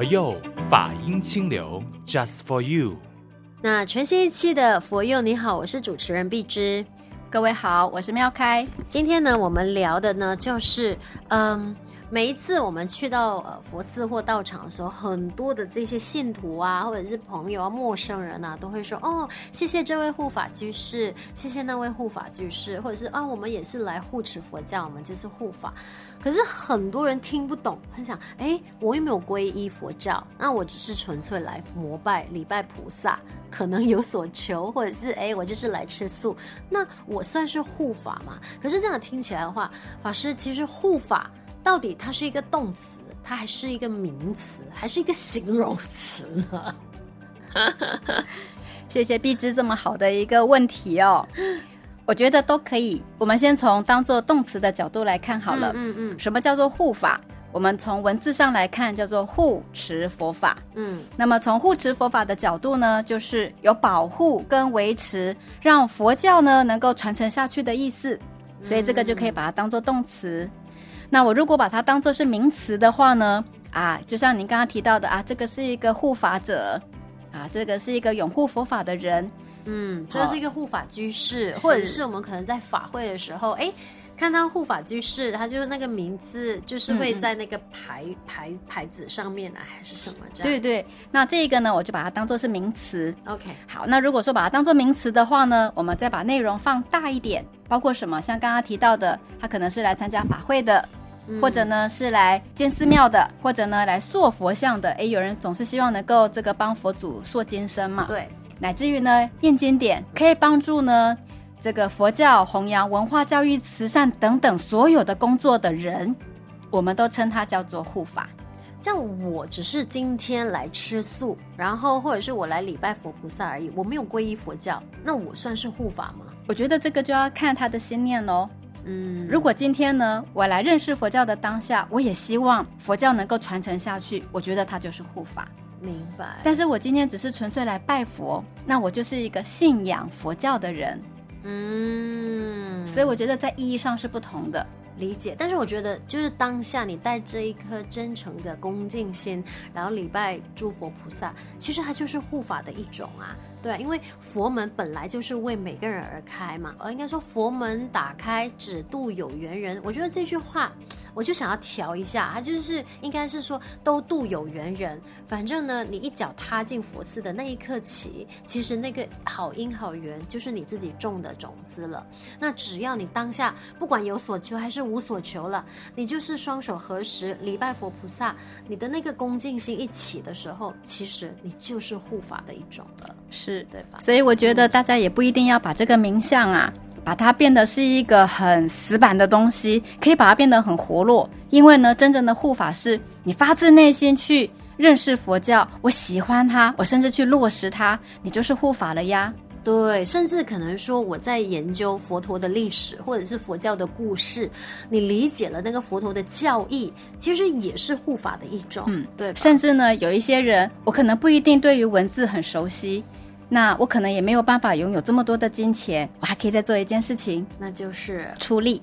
佛佑法音清流，Just for you。那全新一期的佛佑你好，我是主持人碧芝。各位好，我是妙开。今天呢，我们聊的呢，就是嗯。每一次我们去到呃佛寺或道场的时候，很多的这些信徒啊，或者是朋友啊、陌生人啊，都会说：“哦，谢谢这位护法居士，谢谢那位护法居士，或者是啊，我们也是来护持佛教，我们就是护法。”可是很多人听不懂，很想：“哎，我又没有皈依佛教，那我只是纯粹来膜拜、礼拜菩萨，可能有所求，或者是哎，我就是来吃素，那我算是护法吗？”可是这样听起来的话，法师其实护法。到底它是一个动词，它还是一个名词，还是一个形容词呢？谢谢碧芝这么好的一个问题哦，我觉得都可以。我们先从当做动词的角度来看好了。嗯嗯，嗯。什么叫做护法？我们从文字上来看，叫做护持佛法。嗯。那么从护持佛法的角度呢，就是有保护跟维持，让佛教呢能够传承下去的意思。所以这个就可以把它当做动词。那我如果把它当做是名词的话呢？啊，就像您刚刚提到的啊，这个是一个护法者，啊，这个是一个拥护佛法的人，嗯，这是一个护法居士，或者是我们可能在法会的时候，哎，看到护法居士，他就是那个名字，就是会在那个牌牌牌子上面啊，还是什么这样？对对，那这个呢，我就把它当做是名词。OK，好，那如果说把它当做名词的话呢，我们再把内容放大一点，包括什么？像刚刚提到的，他可能是来参加法会的。或者呢是来建寺庙的，或者呢来塑佛像的。哎，有人总是希望能够这个帮佛祖塑金身嘛。对，乃至于呢念经典，可以帮助呢这个佛教弘扬、文化教育、慈善等等所有的工作的人，我们都称他叫做护法。像我只是今天来吃素，然后或者是我来礼拜佛菩萨而已，我没有皈依佛教，那我算是护法吗？我觉得这个就要看他的心念喽。嗯，如果今天呢，我来认识佛教的当下，我也希望佛教能够传承下去，我觉得它就是护法。明白。但是我今天只是纯粹来拜佛，那我就是一个信仰佛教的人。嗯，所以我觉得在意义上是不同的。理解，但是我觉得就是当下你带着一颗真诚的恭敬心，然后礼拜诸佛菩萨，其实它就是护法的一种啊。对，因为佛门本来就是为每个人而开嘛，而应该说佛门打开，只渡有缘人。我觉得这句话，我就想要调一下，它就是应该是说都度有缘人。反正呢，你一脚踏进佛寺的那一刻起，其实那个好因好缘就是你自己种的种子了。那只要你当下不管有所求还是无所求了，你就是双手合十礼拜佛菩萨，你的那个恭敬心一起的时候，其实你就是护法的一种了。是。是对吧？所以我觉得大家也不一定要把这个名相啊，把它变得是一个很死板的东西，可以把它变得很活络。因为呢，真正的护法是你发自内心去认识佛教，我喜欢它，我甚至去落实它，你就是护法了呀。对，甚至可能说我在研究佛陀的历史，或者是佛教的故事，你理解了那个佛陀的教义，其实也是护法的一种。嗯，对。甚至呢，有一些人，我可能不一定对于文字很熟悉。那我可能也没有办法拥有这么多的金钱，我还可以再做一件事情，那就是出力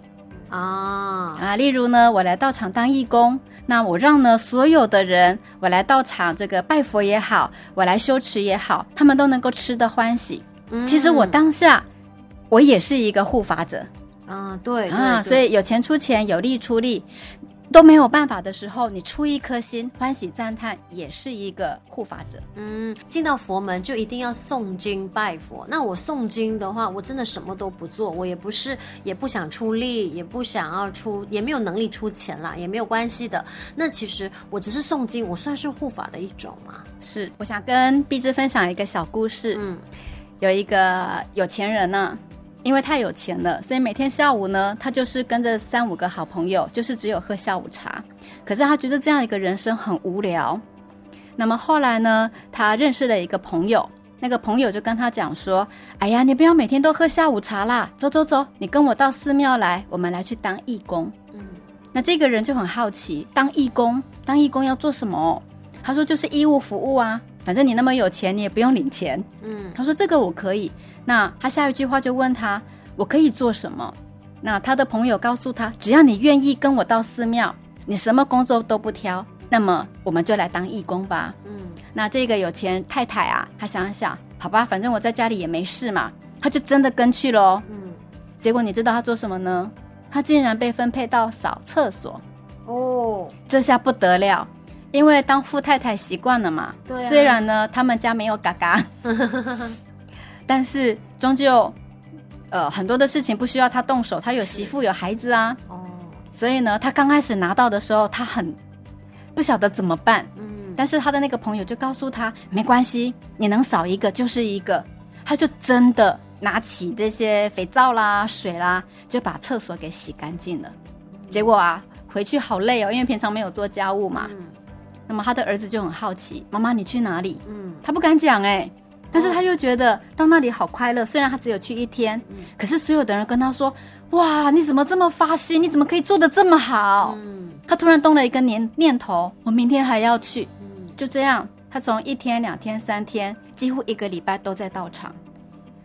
啊啊！例如呢，我来道场当义工，那我让呢所有的人，我来道场这个拜佛也好，我来修持也好，他们都能够吃得欢喜。嗯、其实我当下，我也是一个护法者啊，对，对啊，所以有钱出钱，有力出力。都没有办法的时候，你出一颗心，欢喜赞叹，也是一个护法者。嗯，进到佛门就一定要诵经拜佛。那我诵经的话，我真的什么都不做，我也不是，也不想出力，也不想要出，也没有能力出钱啦，也没有关系的。那其实我只是诵经，我算是护法的一种嘛。是，我想跟碧芝分享一个小故事。嗯，有一个有钱人呢、啊。因为太有钱了，所以每天下午呢，他就是跟着三五个好朋友，就是只有喝下午茶。可是他觉得这样一个人生很无聊。那么后来呢，他认识了一个朋友，那个朋友就跟他讲说：“哎呀，你不要每天都喝下午茶啦，走走走，你跟我到寺庙来，我们来去当义工。”嗯，那这个人就很好奇，当义工，当义工要做什么？他说：“就是义务服务啊。”反正你那么有钱，你也不用领钱。嗯，他说这个我可以。那他下一句话就问他：“我可以做什么？”那他的朋友告诉他：“只要你愿意跟我到寺庙，你什么工作都不挑，那么我们就来当义工吧。嗯，那这个有钱太太啊，她想一想，好吧，反正我在家里也没事嘛，她就真的跟去了。嗯，结果你知道她做什么呢？她竟然被分配到扫厕所。哦，这下不得了，因为当富太太习惯了嘛。对啊。虽然呢，他们家没有嘎嘎，但是终究。呃，很多的事情不需要他动手，他有媳妇有孩子啊。哦，所以呢，他刚开始拿到的时候，他很不晓得怎么办。嗯，但是他的那个朋友就告诉他，没关系，你能扫一个就是一个。他就真的拿起这些肥皂啦、水啦，就把厕所给洗干净了。结果啊，回去好累哦，因为平常没有做家务嘛。嗯，那么他的儿子就很好奇，妈妈你去哪里？嗯，他不敢讲哎。但是他又觉得到那里好快乐，虽然他只有去一天，嗯、可是所有的人跟他说：“哇，你怎么这么发心？你怎么可以做的这么好？”嗯、他突然动了一个念念头：“我明天还要去。嗯”就这样，他从一天、两天、三天，几乎一个礼拜都在到场。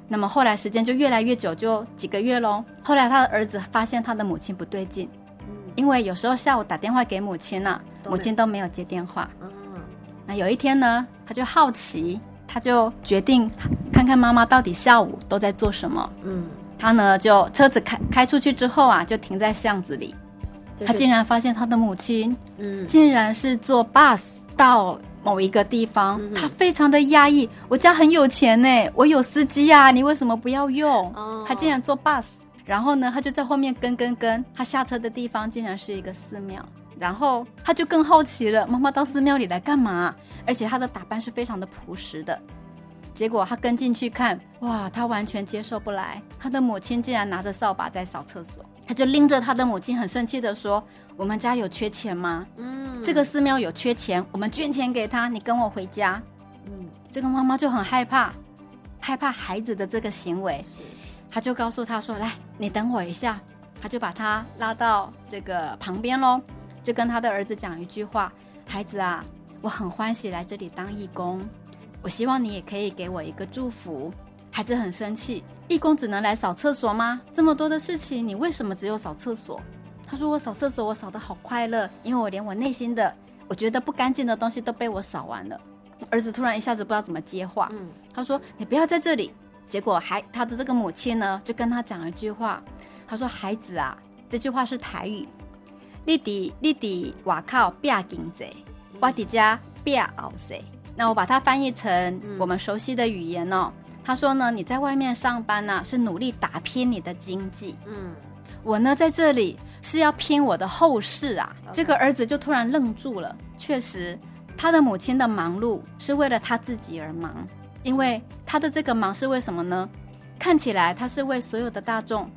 那么后来时间就越来越久，就几个月喽。后来他的儿子发现他的母亲不对劲，嗯、因为有时候下午打电话给母亲呢，母亲都没有接电话。嗯、那有一天呢，他就好奇。他就决定看看妈妈到底下午都在做什么。嗯，他呢就车子开开出去之后啊，就停在巷子里。就是、他竟然发现他的母亲，嗯，竟然是坐 bus 到某一个地方。嗯、他非常的压抑，我家很有钱呢，我有司机呀、啊，你为什么不要用？哦，他竟然坐 bus，然后呢，他就在后面跟跟跟。他下车的地方竟然是一个寺庙。然后他就更好奇了，妈妈到寺庙里来干嘛？而且她的打扮是非常的朴实的。结果他跟进去看，哇，他完全接受不来，他的母亲竟然拿着扫把在扫厕所。他就拎着他的母亲，很生气地说：“我们家有缺钱吗？嗯，这个寺庙有缺钱，我们捐钱给他，你跟我回家。”嗯，这个妈妈就很害怕，害怕孩子的这个行为，他就告诉他说：“来，你等我一下。”他就把他拉到这个旁边喽。就跟他的儿子讲一句话：“孩子啊，我很欢喜来这里当义工，我希望你也可以给我一个祝福。”孩子很生气：“义工只能来扫厕所吗？这么多的事情，你为什么只有扫厕所？”他说：“我扫厕所，我扫得好快乐，因为我连我内心的我觉得不干净的东西都被我扫完了。”儿子突然一下子不知道怎么接话，他说：“你不要在这里。”结果还他的这个母亲呢，就跟他讲一句话：“他说，孩子啊，这句话是台语。”你弟你弟外靠变经济，我弟家变奥塞。那我把它翻译成我们熟悉的语言哦。他说呢，你在外面上班呢、啊，是努力打拼你的经济。嗯，我呢在这里是要拼我的后事啊。这个儿子就突然愣住了。确实，他的母亲的忙碌是为了他自己而忙，因为他的这个忙是为什么呢？看起来他是为所有的大众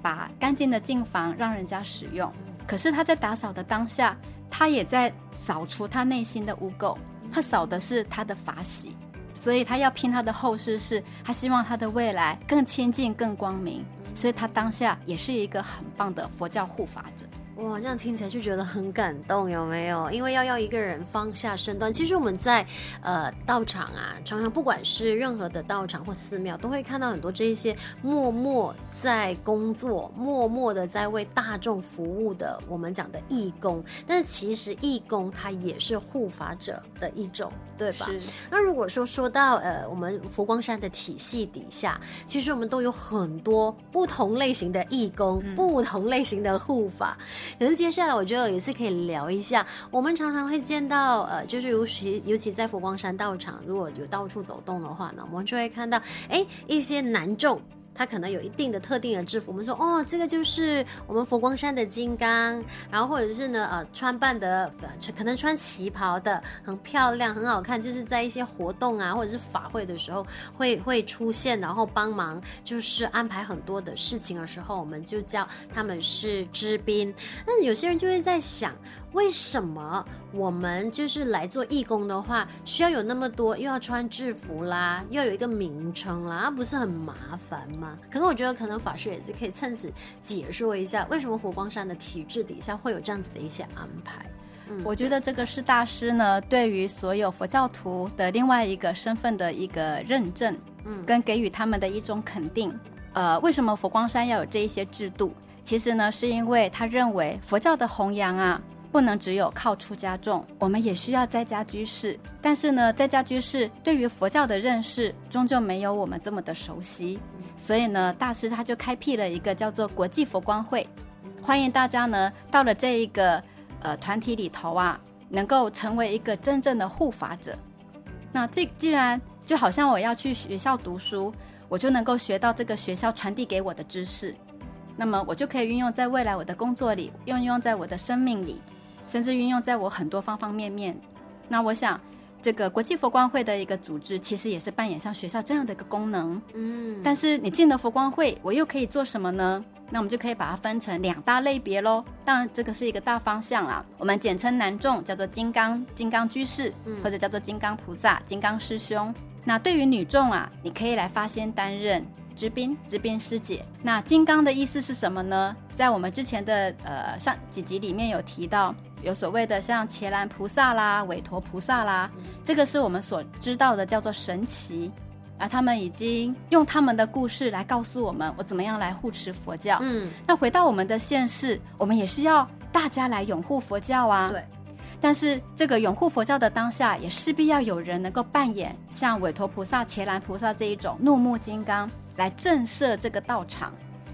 把干净的净房让人家使用。可是他在打扫的当下，他也在扫除他内心的污垢。他扫的是他的法喜，所以他要拼他的后事，是他希望他的未来更清净、更光明。所以他当下也是一个很棒的佛教护法者。哇，这样听起来就觉得很感动，有没有？因为要要一个人放下身段。其实我们在呃道场啊，常常不管是任何的道场或寺庙，都会看到很多这一些默默在工作、默默的在为大众服务的我们讲的义工。但是其实义工他也是护法者的一种，对吧？那如果说说到呃我们佛光山的体系底下，其实我们都有很多不同类型的义工，嗯、不同类型的护法。可是接下来，我觉得也是可以聊一下。我们常常会见到，呃，就是尤其尤其在佛光山道场，如果有到处走动的话呢，我们就会看到，哎，一些男众。他可能有一定的特定的制服，我们说哦，这个就是我们佛光山的金刚，然后或者是呢，呃，穿扮的，可能穿旗袍的，很漂亮，很好看，就是在一些活动啊，或者是法会的时候会会出现，然后帮忙，就是安排很多的事情的时候，我们就叫他们是支宾。那有些人就会在想。为什么我们就是来做义工的话，需要有那么多，又要穿制服啦，又要有一个名称啦，那不是很麻烦吗？可能我觉得，可能法师也是可以趁此解说一下，为什么佛光山的体制底下会有这样子的一些安排。嗯，我觉得这个是大师呢，对于所有佛教徒的另外一个身份的一个认证，嗯，跟给予他们的一种肯定。呃，为什么佛光山要有这一些制度？其实呢，是因为他认为佛教的弘扬啊。不能只有靠出家众，我们也需要在家居士。但是呢，在家居士对于佛教的认识，终究没有我们这么的熟悉。所以呢，大师他就开辟了一个叫做国际佛光会，欢迎大家呢到了这一个呃团体里头啊，能够成为一个真正的护法者。那这既然就好像我要去学校读书，我就能够学到这个学校传递给我的知识。那么我就可以运用在未来我的工作里，运用在我的生命里，甚至运用在我很多方方面面。那我想，这个国际佛光会的一个组织，其实也是扮演像学校这样的一个功能。嗯，但是你进了佛光会，我又可以做什么呢？那我们就可以把它分成两大类别喽。当然，这个是一个大方向啦。我们简称男众叫做金刚金刚居士，或者叫做金刚菩萨、金刚师兄。那对于女众啊，你可以来发心担任。知宾，直宾师姐。那金刚的意思是什么呢？在我们之前的呃上几集里面有提到，有所谓的像伽蓝菩萨啦、韦陀菩萨啦，这个是我们所知道的叫做神奇。啊，他们已经用他们的故事来告诉我们，我怎么样来护持佛教。嗯，那回到我们的现世，我们也需要大家来拥护佛教啊。对。但是这个拥护佛教的当下，也势必要有人能够扮演像韦陀菩萨、伽蓝菩萨这一种怒目金刚。来震慑这个道场，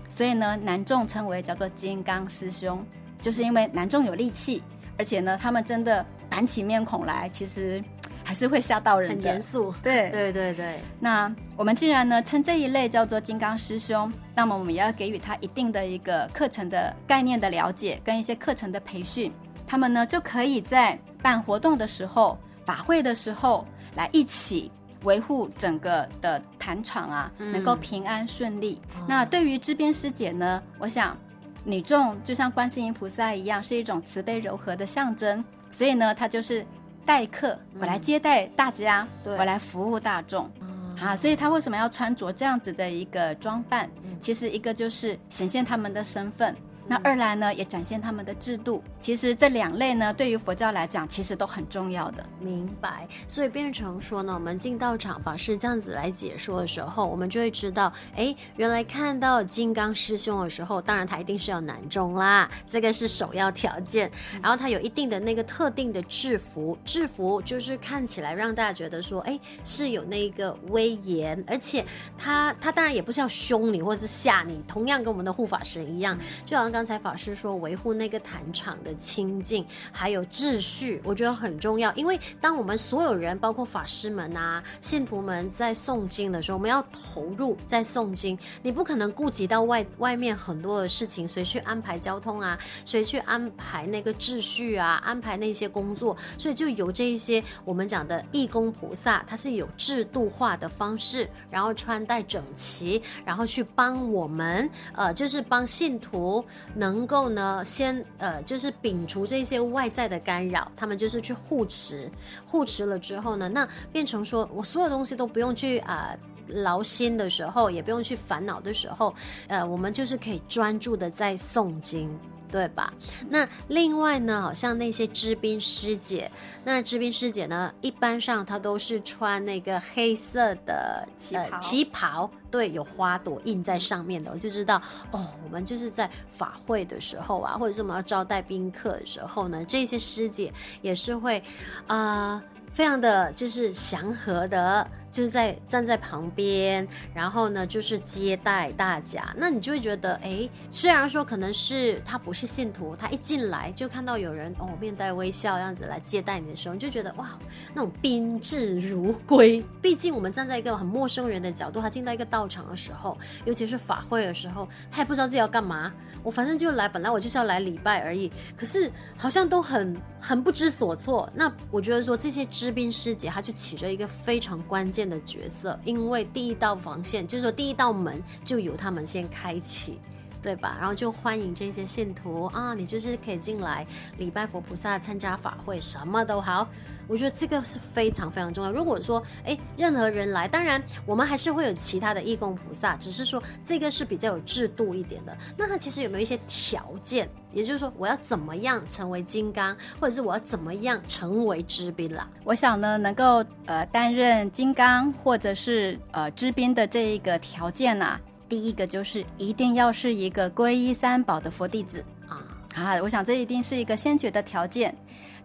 所以呢，男众称为叫做金刚师兄，就是因为男众有力气，而且呢，他们真的板起面孔来，其实还是会吓到人的，很严肃。对对对对。那我们既然呢称这一类叫做金刚师兄，那么我们也要给予他一定的一个课程的概念的了解，跟一些课程的培训，他们呢就可以在办活动的时候、法会的时候来一起。维护整个的坛场啊，能够平安顺利。嗯、那对于知边师姐呢，我想女众就像观世音菩萨一样，是一种慈悲柔和的象征。所以呢，她就是待客，我来接待大家，嗯、我来服务大众。嗯、啊，所以她为什么要穿着这样子的一个装扮？嗯、其实一个就是显现他们的身份。那二来呢，也展现他们的制度。其实这两类呢，对于佛教来讲，其实都很重要的。明白。所以变成说呢，我们进道场法师这样子来解说的时候，我们就会知道，哎，原来看到金刚师兄的时候，当然他一定是要男众啦，这个是首要条件。然后他有一定的那个特定的制服，制服就是看起来让大家觉得说，哎，是有那个威严，而且他他当然也不是要凶你或者是吓你，同样跟我们的护法神一样，就好像刚。才法师说，维护那个坛场的清净还有秩序，我觉得很重要。因为当我们所有人，包括法师们啊、信徒们在诵经的时候，我们要投入在诵经，你不可能顾及到外外面很多的事情，谁去安排交通啊，谁去安排那个秩序啊，安排那些工作，所以就由这一些我们讲的义工菩萨，他是有制度化的方式，然后穿戴整齐，然后去帮我们，呃，就是帮信徒。能够呢，先呃，就是摒除这些外在的干扰，他们就是去护持，护持了之后呢，那变成说我所有东西都不用去啊、劳心的时候，也不用去烦恼的时候，呃，我们就是可以专注的在诵经。对吧？那另外呢，好像那些知宾师姐，那知宾师姐呢，一般上她都是穿那个黑色的旗旗袍，对，有花朵印在上面的，我就知道哦，我们就是在法会的时候啊，或者是我们要招待宾客的时候呢，这些师姐也是会啊。呃非常的就是祥和的，就是在站在旁边，然后呢就是接待大家。那你就会觉得，哎，虽然说可能是他不是信徒，他一进来就看到有人哦面带微笑样子来接待你的时候，你就觉得哇，那种宾至如归。毕竟我们站在一个很陌生人的角度，他进到一个道场的时候，尤其是法会的时候，他也不知道自己要干嘛。我反正就来，本来我就是要来礼拜而已，可是好像都很很不知所措。那我觉得说这些知宾师姐，她就起着一个非常关键的角色，因为第一道防线就是说第一道门就由他们先开启。对吧？然后就欢迎这些信徒啊，你就是可以进来礼拜佛菩萨、参加法会，什么都好。我觉得这个是非常非常重要。如果说哎，任何人来，当然我们还是会有其他的义工菩萨，只是说这个是比较有制度一点的。那他其实有没有一些条件？也就是说，我要怎么样成为金刚，或者是我要怎么样成为知宾啦？我想呢，能够呃担任金刚或者是呃知宾的这一个条件啊。第一个就是一定要是一个皈依三宝的佛弟子啊，啊，我想这一定是一个先决的条件。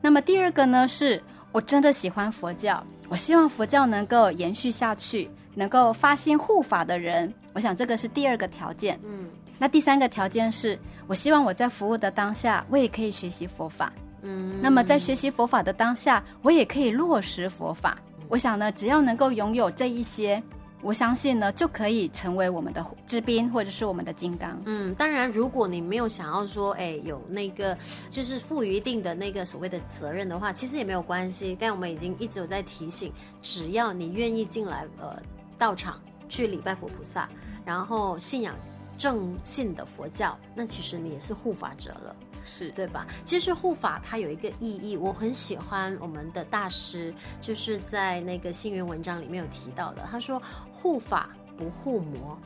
那么第二个呢，是我真的喜欢佛教，我希望佛教能够延续下去，能够发心护法的人。我想这个是第二个条件。嗯，那第三个条件是我希望我在服务的当下，我也可以学习佛法。嗯，那么在学习佛法的当下，我也可以落实佛法。我想呢，只要能够拥有这一些。我相信呢，就可以成为我们的之兵，或者是我们的金刚。嗯，当然，如果你没有想要说，哎，有那个就是赋予一定的那个所谓的责任的话，其实也没有关系。但我们已经一直有在提醒，只要你愿意进来，呃，道场去礼拜佛菩萨，然后信仰正信的佛教，那其实你也是护法者了。是对吧？其实护法它有一个意义，我很喜欢我们的大师，就是在那个星云文章里面有提到的。他说：“护法不护魔，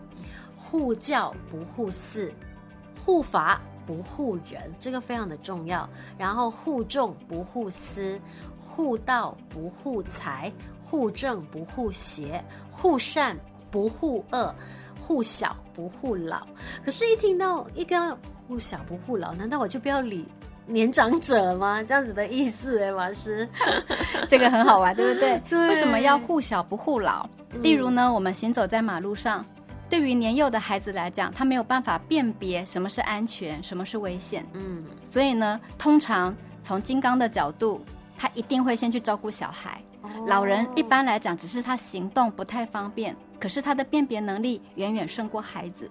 护教不护寺，护法不护人，这个非常的重要。然后护众不护私，护道不护财，护正不护邪，护善不护恶，护小不护老。”可是，一听到一个。护小不护老，难道我就不要理年长者吗？这样子的意思哎，老师，这个很好玩，对不对？对。为什么要护小不护老？例如呢，我们行走在马路上，对于年幼的孩子来讲，他没有办法辨别什么是安全，什么是危险。嗯。所以呢，通常从金刚的角度，他一定会先去照顾小孩。哦。老人一般来讲，只是他行动不太方便，可是他的辨别能力远远胜过孩子。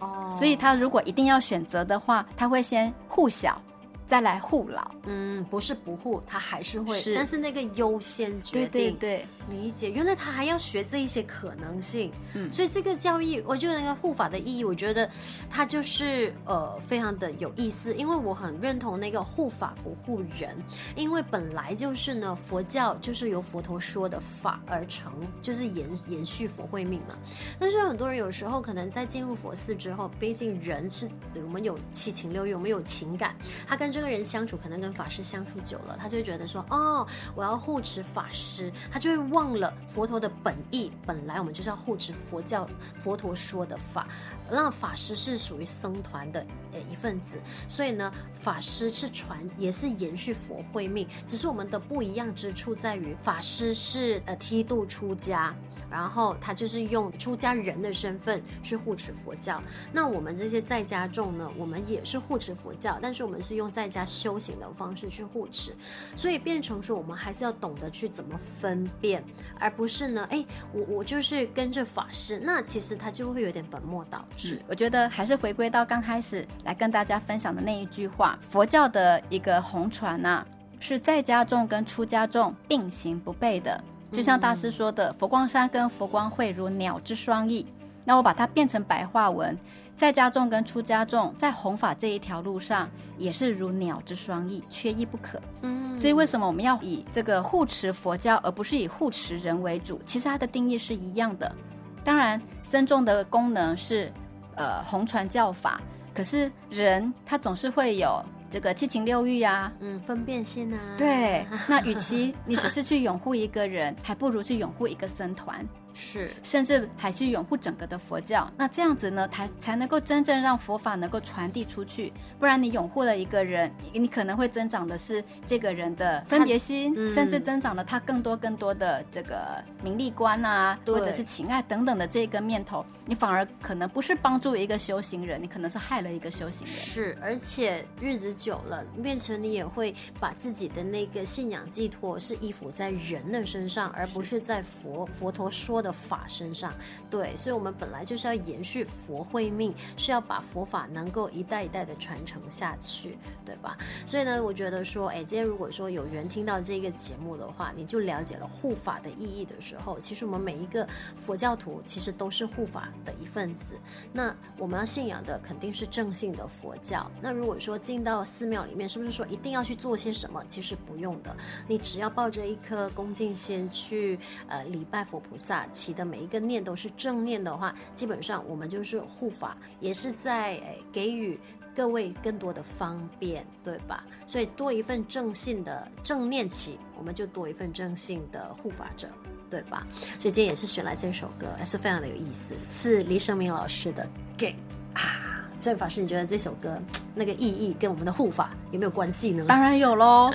哦，所以他如果一定要选择的话，他会先护小。再来护老，嗯，不是不护，他还是会，是但是那个优先决定，对对对，理解。原来他还要学这一些可能性，嗯，所以这个教育，我觉得那个护法的意义，我觉得它就是呃非常的有意思，因为我很认同那个护法不护人，因为本来就是呢，佛教就是由佛陀说的法而成，就是延延续佛慧命嘛。但是很多人有时候可能在进入佛寺之后，毕竟人是我们有七情六欲，我们有情感，他跟这。这个人相处可能跟法师相处久了，他就会觉得说：“哦，我要护持法师。”他就会忘了佛陀的本意。本来我们就是要护持佛教佛陀说的法，那法师是属于僧团的诶一份子，所以呢，法师是传也是延续佛慧命。只是我们的不一样之处在于，法师是呃剃度出家，然后他就是用出家人的身份去护持佛教。那我们这些在家众呢，我们也是护持佛教，但是我们是用在加修行的方式去护持，所以变成说我们还是要懂得去怎么分辨，而不是呢，哎，我我就是跟着法师，那其实他就会有点本末倒置。我觉得还是回归到刚开始来跟大家分享的那一句话，佛教的一个红传啊，是在家众跟出家众并行不悖的，就像大师说的，佛光山跟佛光会如鸟之双翼。那我把它变成白话文。在家众跟出家众在弘法这一条路上，也是如鸟之双翼，缺一不可。嗯，所以为什么我们要以这个护持佛教，而不是以护持人为主？其实它的定义是一样的。当然，僧众的功能是呃弘传教法，可是人他总是会有这个七情六欲啊，嗯，分辨心啊。对，那与其你只是去拥护一个人，还不如去拥护一个僧团。是，甚至还去拥护整个的佛教，那这样子呢，才才能够真正让佛法能够传递出去。不然你拥护了一个人，你可能会增长的是这个人的分别心，嗯、甚至增长了他更多更多的这个名利观啊，或者是情爱等等的这个念头，你反而可能不是帮助一个修行人，你可能是害了一个修行人。是，而且日子久了，变成你也会把自己的那个信仰寄托是依附在人的身上，而不是在佛佛陀说的。法身上，对，所以，我们本来就是要延续佛慧命，是要把佛法能够一代一代的传承下去，对吧？所以呢，我觉得说，哎，今天如果说有缘听到这个节目的话，你就了解了护法的意义的时候，其实我们每一个佛教徒其实都是护法的一份子。那我们要信仰的肯定是正信的佛教。那如果说进到寺庙里面，是不是说一定要去做些什么？其实不用的，你只要抱着一颗恭敬心去呃礼拜佛菩萨。起的每一个念都是正念的话，基本上我们就是护法，也是在给予各位更多的方便，对吧？所以多一份正信的正念起，我们就多一份正信的护法者，对吧？所以今天也是选来这首歌，还是非常的有意思，是李圣明老师的《给》啊。所以法师，你觉得这首歌那个意义跟我们的护法有没有关系呢？当然有喽。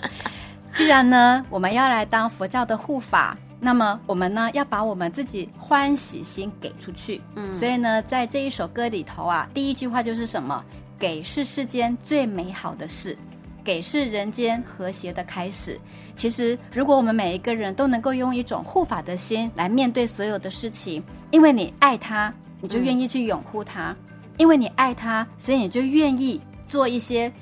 既然呢，我们要来当佛教的护法，那么我们呢要把我们自己欢喜心给出去。嗯，所以呢，在这一首歌里头啊，第一句话就是什么？给是世间最美好的事。给是人间和谐的开始。其实，如果我们每一个人都能够用一种护法的心来面对所有的事情，因为你爱他，你就愿意去拥护他；嗯、因为你爱他，所以你就愿意做一些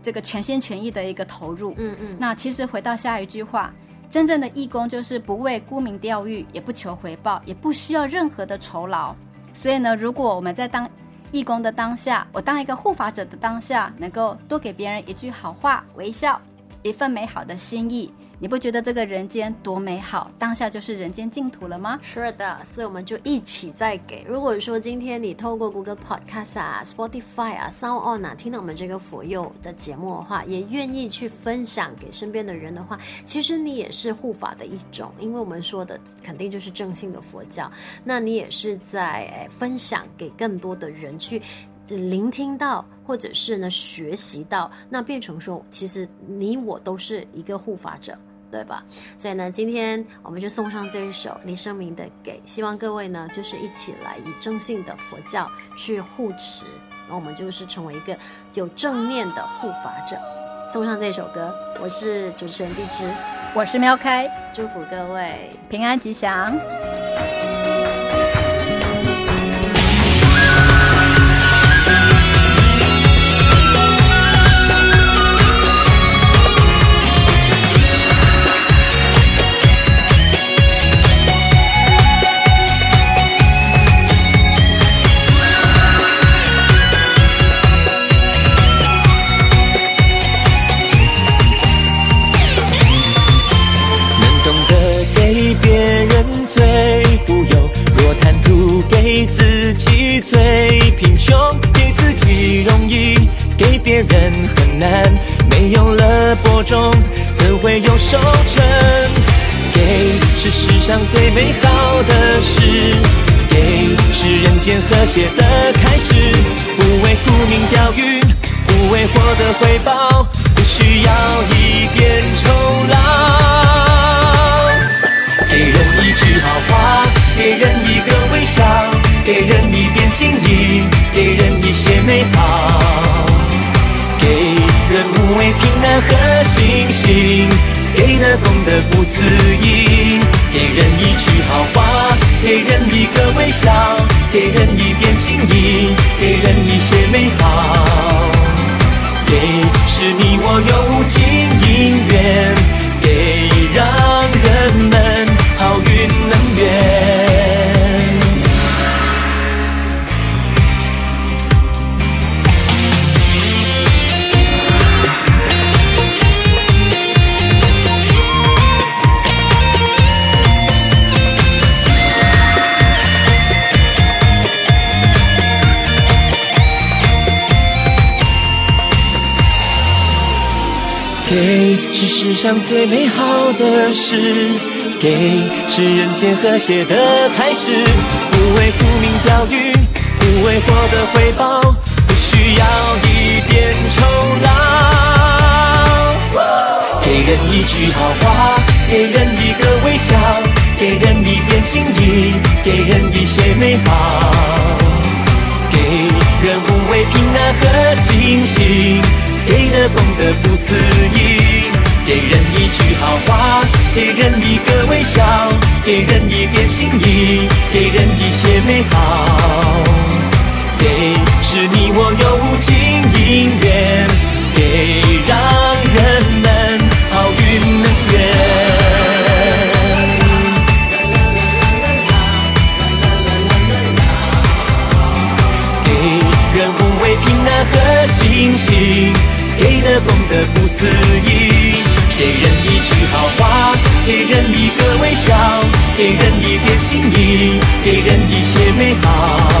这个全心全意的一个投入。嗯嗯。那其实回到下一句话，真正的义工就是不为沽名钓誉，也不求回报，也不需要任何的酬劳。所以呢，如果我们在当义工的当下，我当一个护法者的当下，能够多给别人一句好话、微笑，一份美好的心意。你不觉得这个人间多美好？当下就是人间净土了吗？是的，所以我们就一起再给。如果说今天你透过 Google Podcast 啊、Spotify 啊、Sound On 啊听到我们这个佛佑的节目的话，也愿意去分享给身边的人的话，其实你也是护法的一种，因为我们说的肯定就是正信的佛教。那你也是在分享给更多的人去聆听到，或者是呢学习到，那变成说，其实你我都是一个护法者。对吧？所以呢，今天我们就送上这一首李生明的《给》，希望各位呢，就是一起来以正信的佛教去护持，然后我们就是成为一个有正念的护法者。送上这首歌，我是主持人荔枝，我是喵开，祝福各位平安吉祥。没有了播种，怎会有收成？给是世上最美好的事，给是人间和谐的开始。不为沽名钓誉，不为获得回报，不需要一点酬劳。心，给的功德不思议。给人一句好话，给人一个微笑，给人一点心意，给人一些美好。给是你我有无尽因缘，上最美好的事，给是人间和谐的开始。不为沽名钓誉，不为获得回报，不需要一点酬劳。给人一句好话，给人一个微笑，给人一点心意，给人一些美好。给人无畏平安和信心。给的功德不思议，给人一句好话，给人一个微笑，给人一点心意，给人一些美好。给是你我有无尽因缘，给让人们好运能圆。给人无畏平安和信心。给的功德不思笑，给人一点心意，给人一些美好。